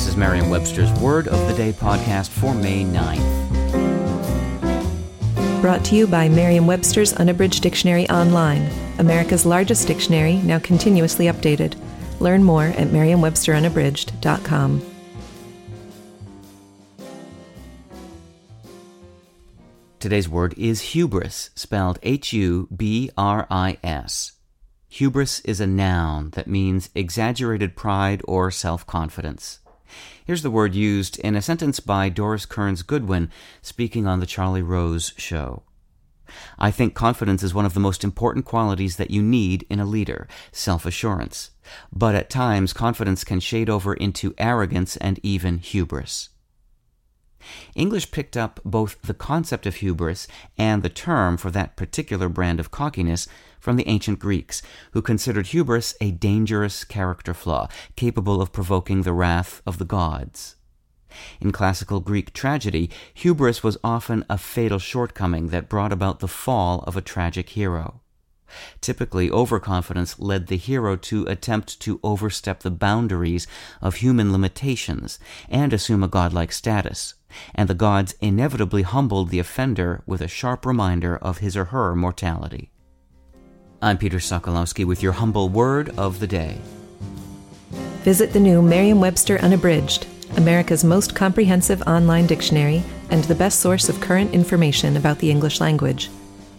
This is Merriam-Webster's Word of the Day podcast for May 9th. Brought to you by Merriam Webster's Unabridged Dictionary Online, America's largest dictionary, now continuously updated. Learn more at merriam-websterunabridged.com. Today's word is hubris, spelled H U B R I S. Hubris is a noun that means exaggerated pride or self confidence. Here's the word used in a sentence by Doris Kearns Goodwin speaking on The Charlie Rose Show. I think confidence is one of the most important qualities that you need in a leader, self assurance. But at times, confidence can shade over into arrogance and even hubris. English picked up both the concept of hubris and the term for that particular brand of cockiness from the ancient Greeks, who considered hubris a dangerous character flaw, capable of provoking the wrath of the gods. In classical Greek tragedy, hubris was often a fatal shortcoming that brought about the fall of a tragic hero. Typically, overconfidence led the hero to attempt to overstep the boundaries of human limitations and assume a godlike status, and the gods inevitably humbled the offender with a sharp reminder of his or her mortality. I'm Peter Sokolowski with your humble word of the day. Visit the new Merriam Webster Unabridged, America's most comprehensive online dictionary and the best source of current information about the English language.